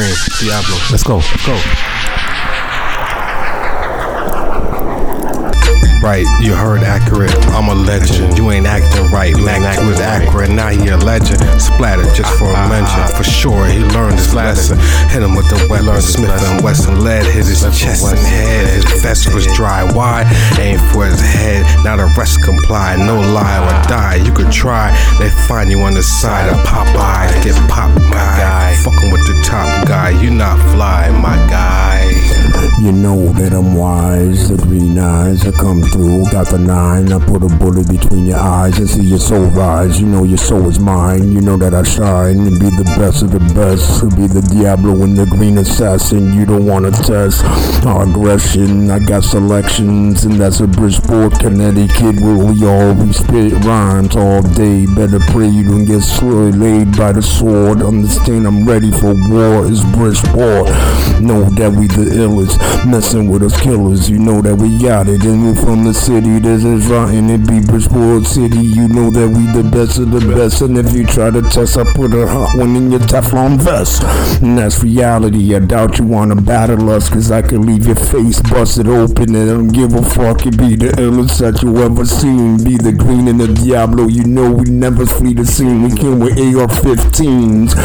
green. Diablo. Let's go. Let's go. Right, you heard accurate. I'm a legend. You ain't acting right. Mac was accurate. Now he a legend. Splatter just for a mention. For sure, he learned his lesson. Hit him with the weapon. Smith and Wesson lead hit his chest and head. His vest was dry. Why? Aim for his head. Now the rest comply. No lie or die. You could try. They find you on the side of Popeye. Get popped, my guy. Fucking with the top guy. You not fly, my guy. You know that I'm wise. The green eyes I come through. Got the nine. I put a bullet between your eyes and see your soul rise. You know your soul is mine. You know that I shine and be the best of the best. Be the Diablo and the green assassin. You don't wanna test our aggression. I got selections and that's a Bridgeport, Connecticut where we all we spit rhymes all day. Better pray you don't get slowly laid by the sword. Understand I'm ready for war. It's Bridgeport. Know that we the illest. Messing with us killers. You know that we got it. And we from the city. This is rotten. It be Bridgeport City. You know that we the best of the best. And if you try to test, I put a hot one in your Teflon vest. And that's reality. I doubt you wanna battle us. Cause I could leave your face busted open. And I don't give a fuck. It be the illest that you ever seen. Be the green and the Diablo. You know we never flee the scene. We came with AR-15s.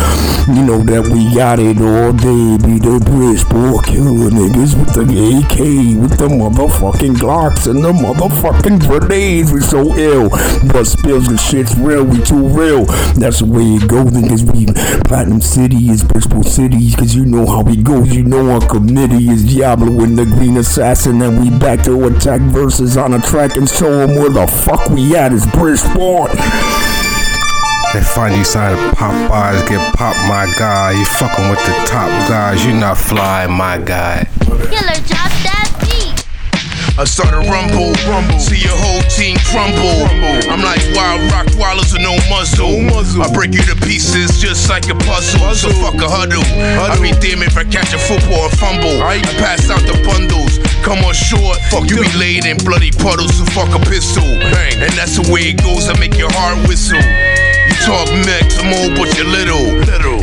You know that we got it all day. Be the Bridgeport killer niggas with the AK, with the motherfucking Glocks and the motherfucking grenades. We so ill. But spills the shit's real. We too real. That's the way it goes. Niggas we Platinum City is Bridgeport City. Cause you know how it goes. You know our committee is Diablo and the Green Assassin. And we back to attack verses on a track and show them where the fuck we at. It's Bridgeport. They find you side of Popeyes, get popped, my guy. You fucking with the top guys, you not fly, my guy. Killer, drop that beat. I start a rumble, rumble. See your whole team crumble. I'm like wild rock wallers with no muzzle. I break you to pieces just like a puzzle. So fuck a huddle. I be damn if I catch a football and fumble. I pass out the bundles. Come on short, fuck you be laid in bloody puddles. So fuck a pistol. Bang. And that's the way it goes. I make your heart whistle. Talk mix, I'm old but you're little.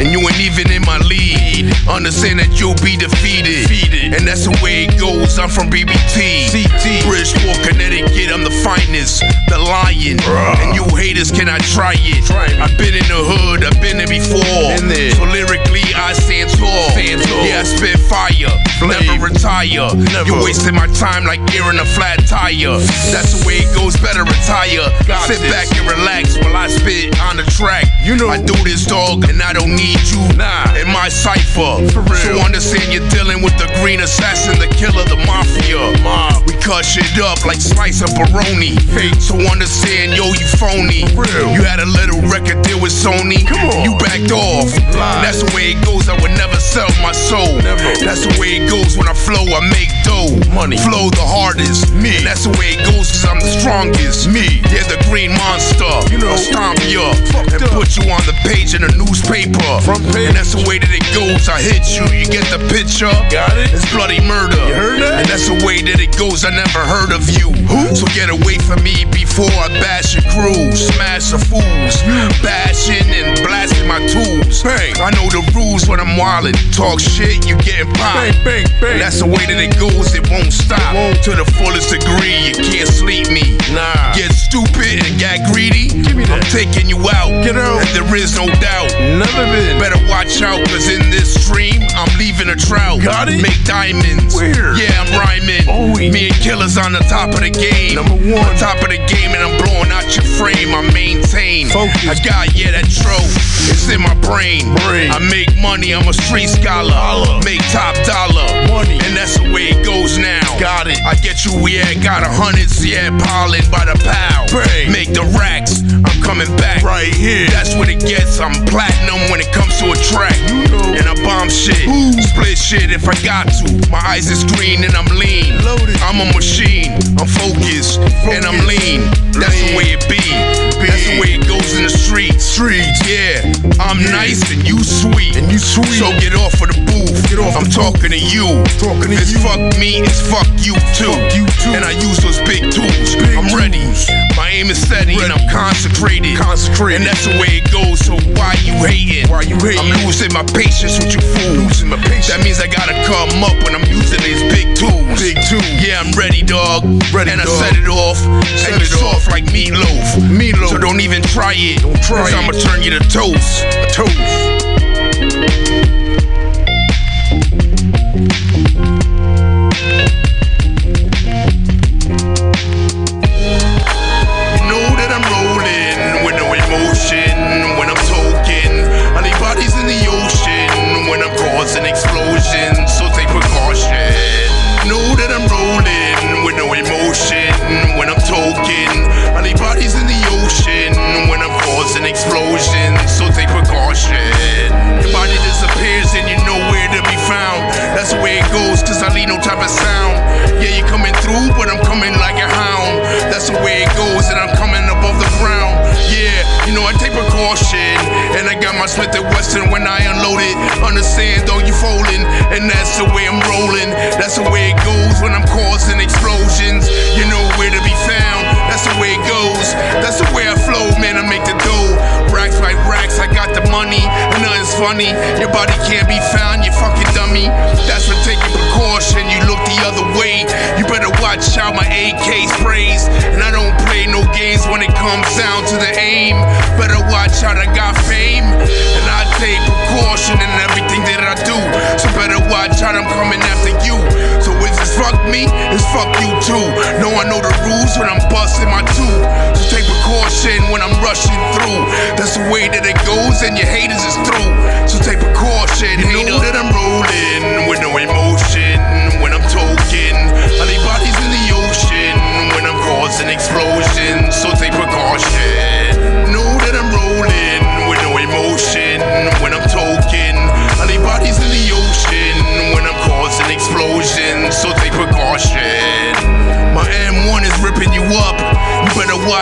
And you ain't even in my league. Understand that you'll be defeated. And that's the way it goes. I'm from BPT. CT. Bridgeport, Connecticut, I'm the finest. The lion. Bruh. And you haters cannot try it. I've been in the hood, I've been there before. So lyrically, I stand tall. Yeah, I spit fire. Never retire. You wasting my time like air in a flat tire. That's the way it goes, better retire. Sit back and relax while I spit on the track. You know I do this dog and I don't need you nah. in my cipher. So understand you're dealing with the green assassin, the killer, the mafia. We cut shit up like slice of baroni. So understand, yo, you phony. You had a little record deal with Sony. Come on. You backed off. That's the way it goes. I would never sell my soul. That's the way it goes when I flow. I make dough. Money. Flow the hardest. Me. And that's the way it goes cause I'm the strongest. Me. Yeah, the green monster. You know, I'll stomp you up and put you on the page in the newspaper. Front page. And that's the way that it goes. I hit you. You get the picture. Got it? It's bloody murder. You heard that? And that's the way that it goes. I never heard of you. Who? So get away from me before I bash your crew. Smash the fools. Mm. Bashing and blasting my tools. Bang. I know the rules when I'm wildin'. Talk shit, you getting popped. Bang, bang, bang. That's the way that it goes. It won't stop. To the fullest degree, you can't sleep me. Nah. Get stupid and get greedy. Give me that. I'm taking you out. Get out. There is no doubt. Never been. Better watch out, cause in this stream, I'm leaving a trout. Got it? Make diamonds. Where? Yeah, I'm rhyming. Oh, Me and Killer's on the top of the game. Number one. On top of the game, and I'm blowing out your frame. I maintain. Focus. I got, yeah, that dro. It's in my brain. brain. I make money, I'm a street scholar. Make top dollar. Money. And that's the way it goes now. Got it. I get you, yeah, got a hundreds, yeah, piling by the pound. Make the racks. I'm coming back. Right here. That's what it gets. I'm platinum when it comes to a track. You know. And I bomb shit. Split shit if I got to. My eyes is green and I'm lean. Loaded. I'm a machine. I'm focused. And I'm lean. That's the way it be. That's the way it goes in the streets. Streets. Yeah. I'm nice and you sweet. And you sweet. So get off of the booth. Get off. I'm talking to you. Talking to it's fuck me, it's fuck you too. you too. And I use those big tools. I'm ready. My aim is steady and I'm concentrated. Consecrated. And that's the way it goes. So why you hating? Why you hating? I'm losing my patience with you fools. Losing my patience. That means I gotta come up when I'm using these big tools. Big tools. Yeah, I'm ready, dog. Ready, and I dog. set it off. Set and it it's soft like meatloaf. Meatloaf. So don't even try it. Don't try Cause it. I'ma turn you to toast. A toast. But like a hound. That's the way it goes, and I'm coming above the ground. Yeah, you know I take precaution, and I got my Smith and Wesson when I unload it. Understand, though you folding, and that's the way I'm rolling. That's the way it goes when I'm causing explosions. You know where to be found. That's the way it goes. That's the way I flow, man. I make the dough. Racks by racks, I got the money, and nothing's funny. Your body can't be found, you fucking dummy. That's for taking precaution. You look the other way. You better watch out my AK sprays. And I don't play no games when it comes down to the aim. Better watch out, I got fame. And I take precaution in everything that I do. So better watch out, I'm coming after you. So if it's fuck me, it's fuck you too. No, I know the rules when I'm busting my two. So take precaution when I'm rushing through. That's the way that it goes, and your haters is through. So take precaution. You know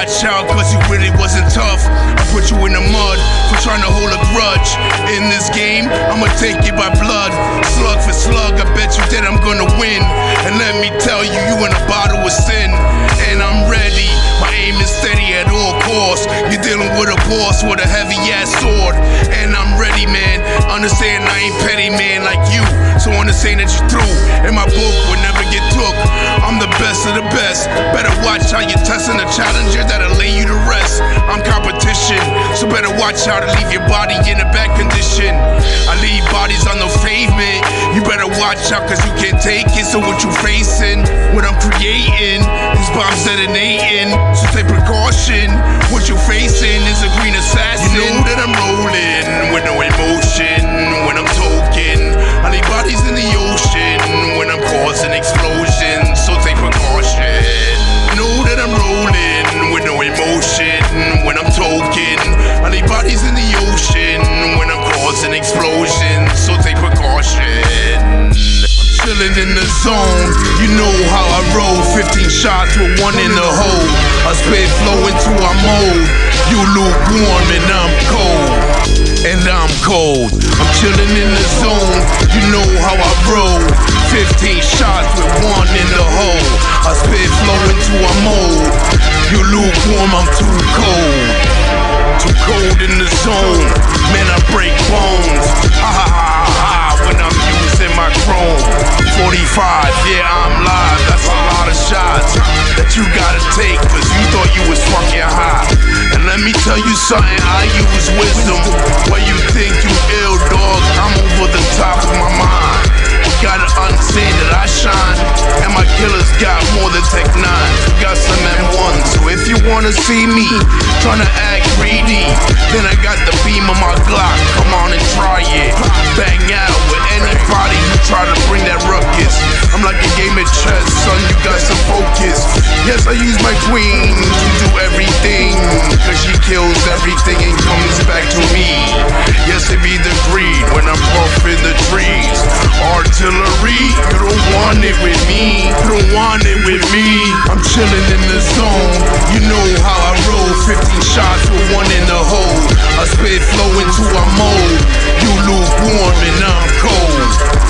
watch out, cause you really wasn't tough. I put you in the mud for trying to hold a grudge. In this game, I'ma take you by blood. Slug for slug, I bet you that I'm gonna win. And let me tell you, you in a bottle of sin. And I'm ready, my aim is steady at all costs. You're dealing with a boss with a heavy ass sword. And I'm ready, man. Understand I ain't petty, man, like you. So understand that you're through. And my book will never get took. I'm the best of the best. Better watch how you're testing the challenger that'll lay you to rest. I'm competition, so better watch how to leave your body in a bad condition. I leave bodies on the pavement. You better watch out cause you can't take it. So what you facing, what I'm creating, is bombs detonating. What you facing In the zone, you know how I roll. 15 shots with one in the hole. I spit flow into a mold. You lukewarm and I'm cold. And I'm cold. I'm chilling in the zone, you know how I roll. 15 shots with one in the hole. I spit flow into a mold. You lukewarm, I'm too cold. Too cold in the zone. Man, I break bones. Ha ha ha ha. When I'm using my chrome. 45, yeah, I'm live. That's a lot of shots that you gotta take. Cause you thought you was fucking hot. And let me tell you something, I use wisdom. Where you think you ill, dog, I'm over the top of my mind. You Gotta understand that I shine, and my killers got more than Tech 9. Got some M1, so if you wanna see me tryna act greedy, then I got the beam of my Glock. Come on and try it. Bang out with anybody try to bring that ruckus. I'm like a game of chess, son, you got some focus. Yes, I use my queen to do everything, cause she kills everything and comes back to me. Yes, it be the greed when I'm puffing the trees. Artillery, you don't want it with me. You don't want it with me. I'm chilling in the zone. You know how I roll. 15 shots with one in the hole. I spit flow into a mold. You lukewarm and I'm cold.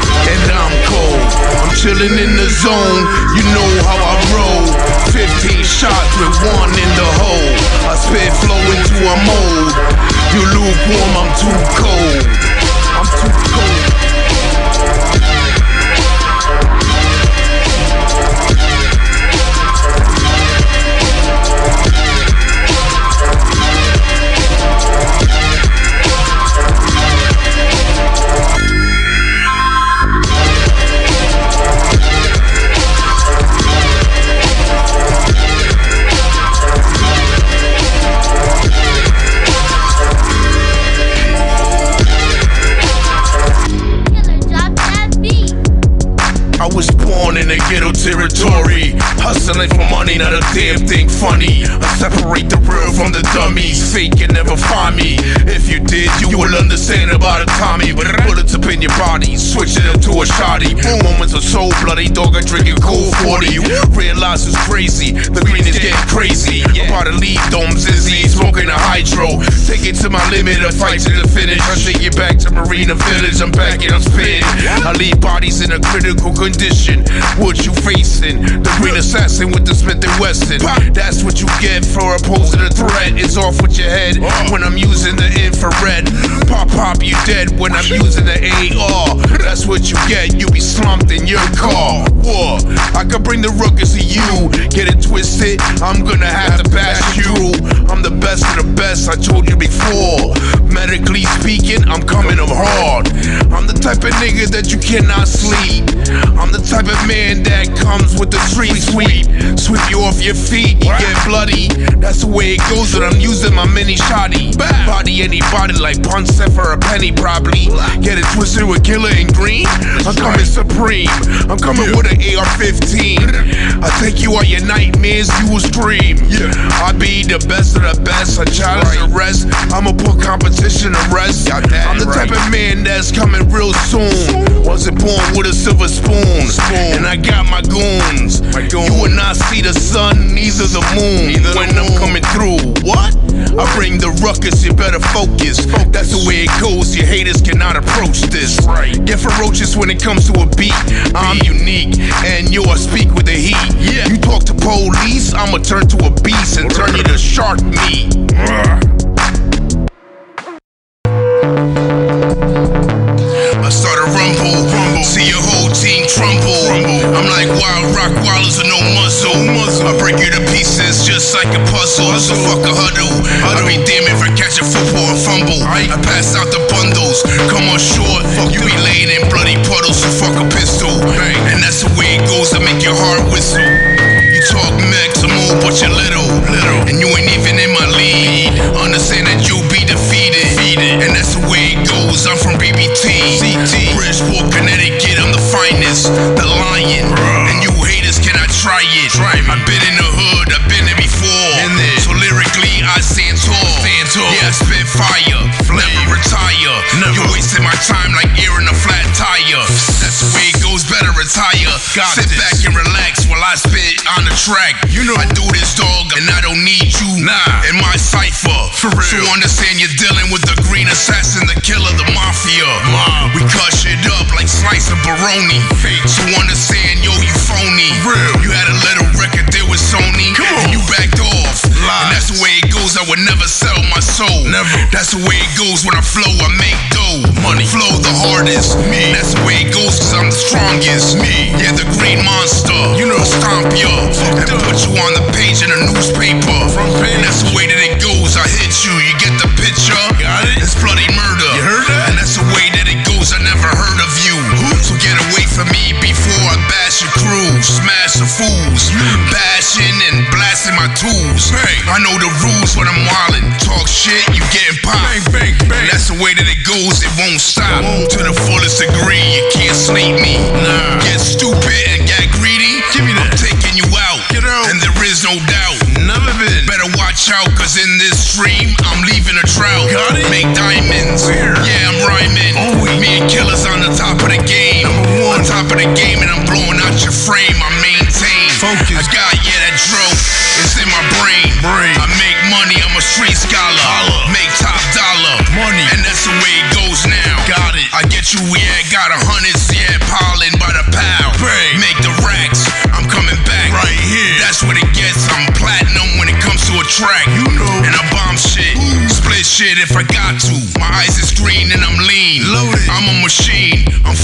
Cold. Chilling in the zone. You know how I roll. 15 shots with one in the hole. I spit flow into a mold. You lukewarm, I'm too cold. I'm for money, not a damn thing funny. I separate the real from the dummies. Fake can never find me. If you did, you will understand about a Tommy. But bullets up in your body, switching it to a shoddy. Moments are so bloody, dog. I drink a cold 40. Realize it's crazy. The green is getting crazy. About to leave Dome Zizzy, smoking a hydro. Take it to my limit, a fight to the finish. I take it back to Marina Village. I'm back and I'm spinning. I leave bodies in a critical condition. What you facing? The green assassin with the Smith and Wesson. That's what you get for opposing a threat. It's off with your head oh. when I'm using the infrared. Pop pop, you dead when I'm using the AR. That's what you get. You be slumped in your car. War. I could bring the ruckus to you. Get it twisted. I'm gonna have to bash you. I'm the best of the best. I told you before. Medically speaking, I'm coming up hard. I'm the type of nigga that you cannot sleep. I'm the type of man that comes with the street sweep. Sweep you off your feet, you get bloody. That's the way it goes when I'm using my mini shotty. Body anybody like punch set for a penny, probably. Get it twisted with killer in green. I'm coming supreme. I'm coming with an AR-15. I think you are your nightmares, you will scream. Yeah. I be the best of the best. I challenge the rest. I'ma put competition to rest. I'm the type of man that's coming real soon. Wasn't born with a silver spoon. And I got my goons. my goons. You will not see the sun, neither the moon. Neither When I'm coming through, what? I bring the ruckus, you better focus. That's the way it goes, your haters cannot approach this. Get ferocious when it comes to a beat. I'm unique, and yo, I speak with the heat. You talk to police, I'ma turn to a beast and turn you to shark meat. Track. You know I do this, dog, and I don't need you. Nah. In my cipher. For real. So understand you're dealing with the green assassin, the killer, the mafia. We cut shit up like slice of baroni. Fake. So understand, yo, you phony. Real. You had a little record deal with Sony. Come on. And you backed off. And that's the way it goes. I would never sell That's the way it goes when I flow. I make dough. Money. Flow the hardest. Me. That's the way it goes cause I'm the strongest. Me. Yeah, the green monster. You know, stomp you. And put you on the page in a newspaper. And that's the way that it goes. I hit you. You get the picture. Got it? It's bloody out. There is no doubt. Never been. Better watch out, cause in this stream, I'm leaving a trout. Got it? Make diamonds. Yeah, I'm rhyming. Oh, Me and Killer's on the top of the game. Number one. On top of the game, and I'm blowing out your frame. I maintain. Focus. I got, yeah, that dro. It's in my brain. brain. I make money, I'm a street scholar. Make top dollar. Money. And that's the way it goes now. Got it. I get you, yeah, got a track. You know. And I bomb shit. Split shit if I got to. My eyes is green and I'm lean. Loaded. I'm a machine. I'm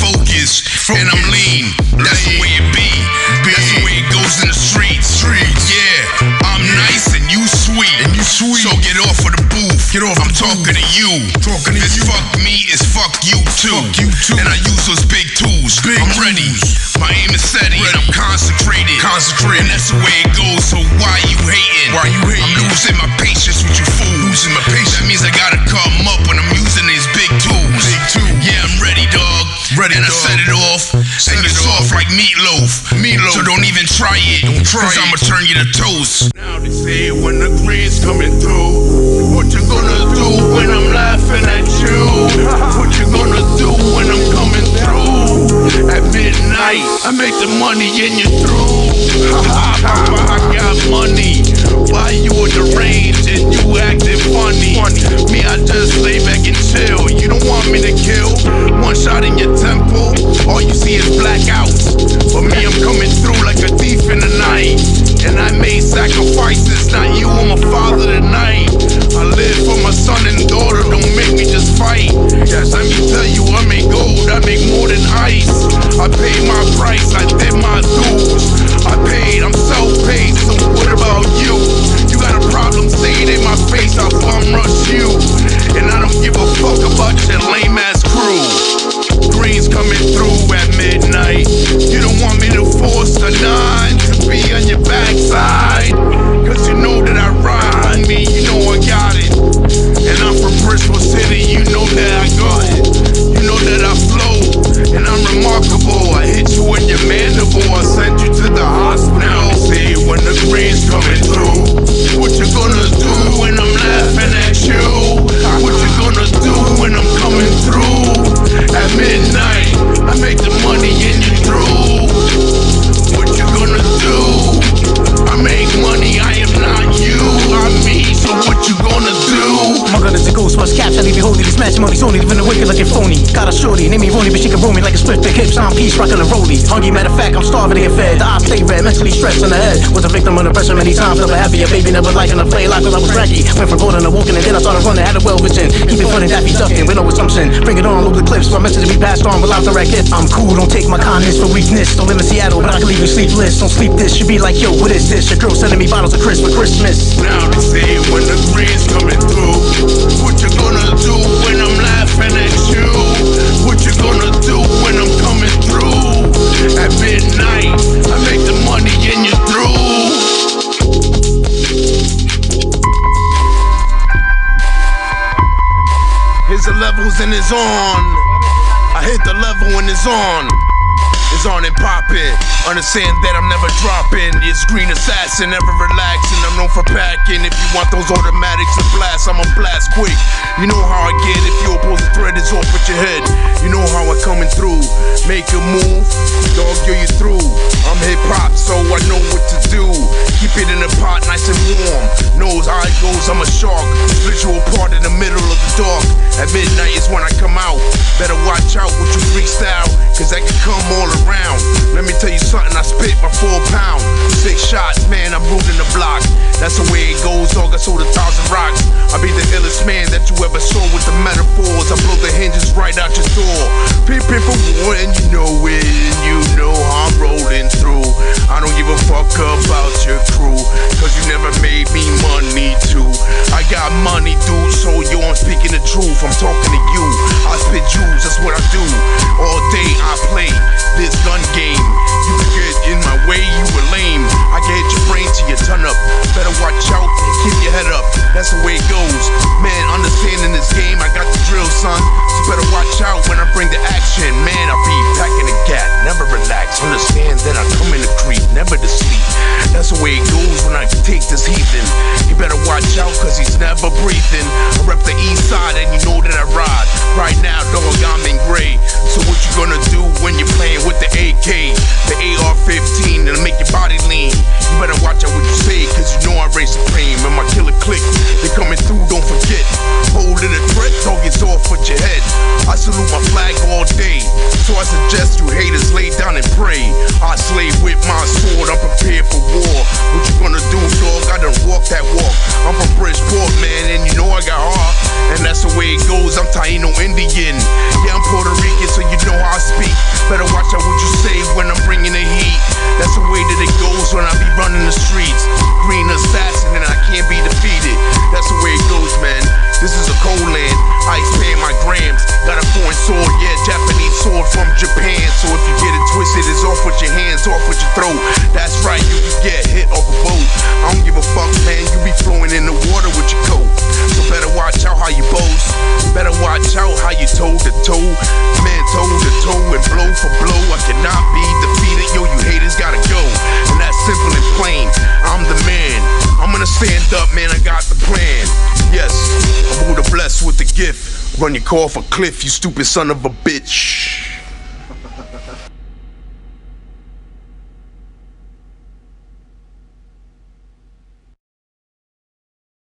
Talking to you. Talking to it's you. fuck me, it's fuck you too. Fuck you too. And I use those big tools. Big I'm ready. Tools. My aim is steady. Ready. And I'm concentrated. Concentrated. And that's the way it goes. So why you hating? Why you hating? I'm losing my patience with you fool. Losing my patience. That means I gotta come up when I'm using these big tools. Big tools. Yeah, I'm ready, dog. Ready, and dog. I set it off. Set and it off like meatloaf. Meatloaf. So don't even try it. Don't try Cause it. I'ma turn you to toast. Now they say when the green's coming through. money in your Hungry, matter of fact, I'm starving to get fed. The eyes stay red, mentally stressed in the head. Was a victim under pressure many times, never happy. A baby never liking to play life cause I was raggy. Went from golden to walking and then I started running, had a well vision. Keep it funny, daffy ducking with no assumption. Bring it on, local clips, my message to be passed on without the racket. I'm cool, don't take my kindness for weakness. Don't live in Seattle, but I can leave you sleepless. Don't sleep this, should be like, yo, what is this? Your girl sending me bottles of Chris for Christmas. Now, is on. I hit the level when it's on is on and popping. Understand that I'm never dropping. It's green assassin, never relaxing. I'm known for packing. If you want those automatics to blast, I'ma blast quick. You know how I get if you oppose the threat, it's off with your head. You know how I'm coming through. Make a move, dog, yo, you through. I'm hip hop, so I know what to do. Keep it in the pot, nice and warm. Nose, eye goes, I'm a shark. Visual part in the middle of the dark. At midnight is when I come out. Better watch out what you freestyle, cause I can come all around. Let me tell you something, I spit my full pound. Six shots, man, I'm ruling the block. That's the way it goes, dog. I sold a thousand rocks. I be the illest man that you ever saw with the metaphors. I blow the hinges right out your door. Peeping for one, and you know it, and you know I'm rolling through. I don't give a fuck about your crew, cause you never made me money too. I got money, dude, so yo, I'm speaking the truth. I'm talking Run your car off a cliff, you stupid son of a bitch.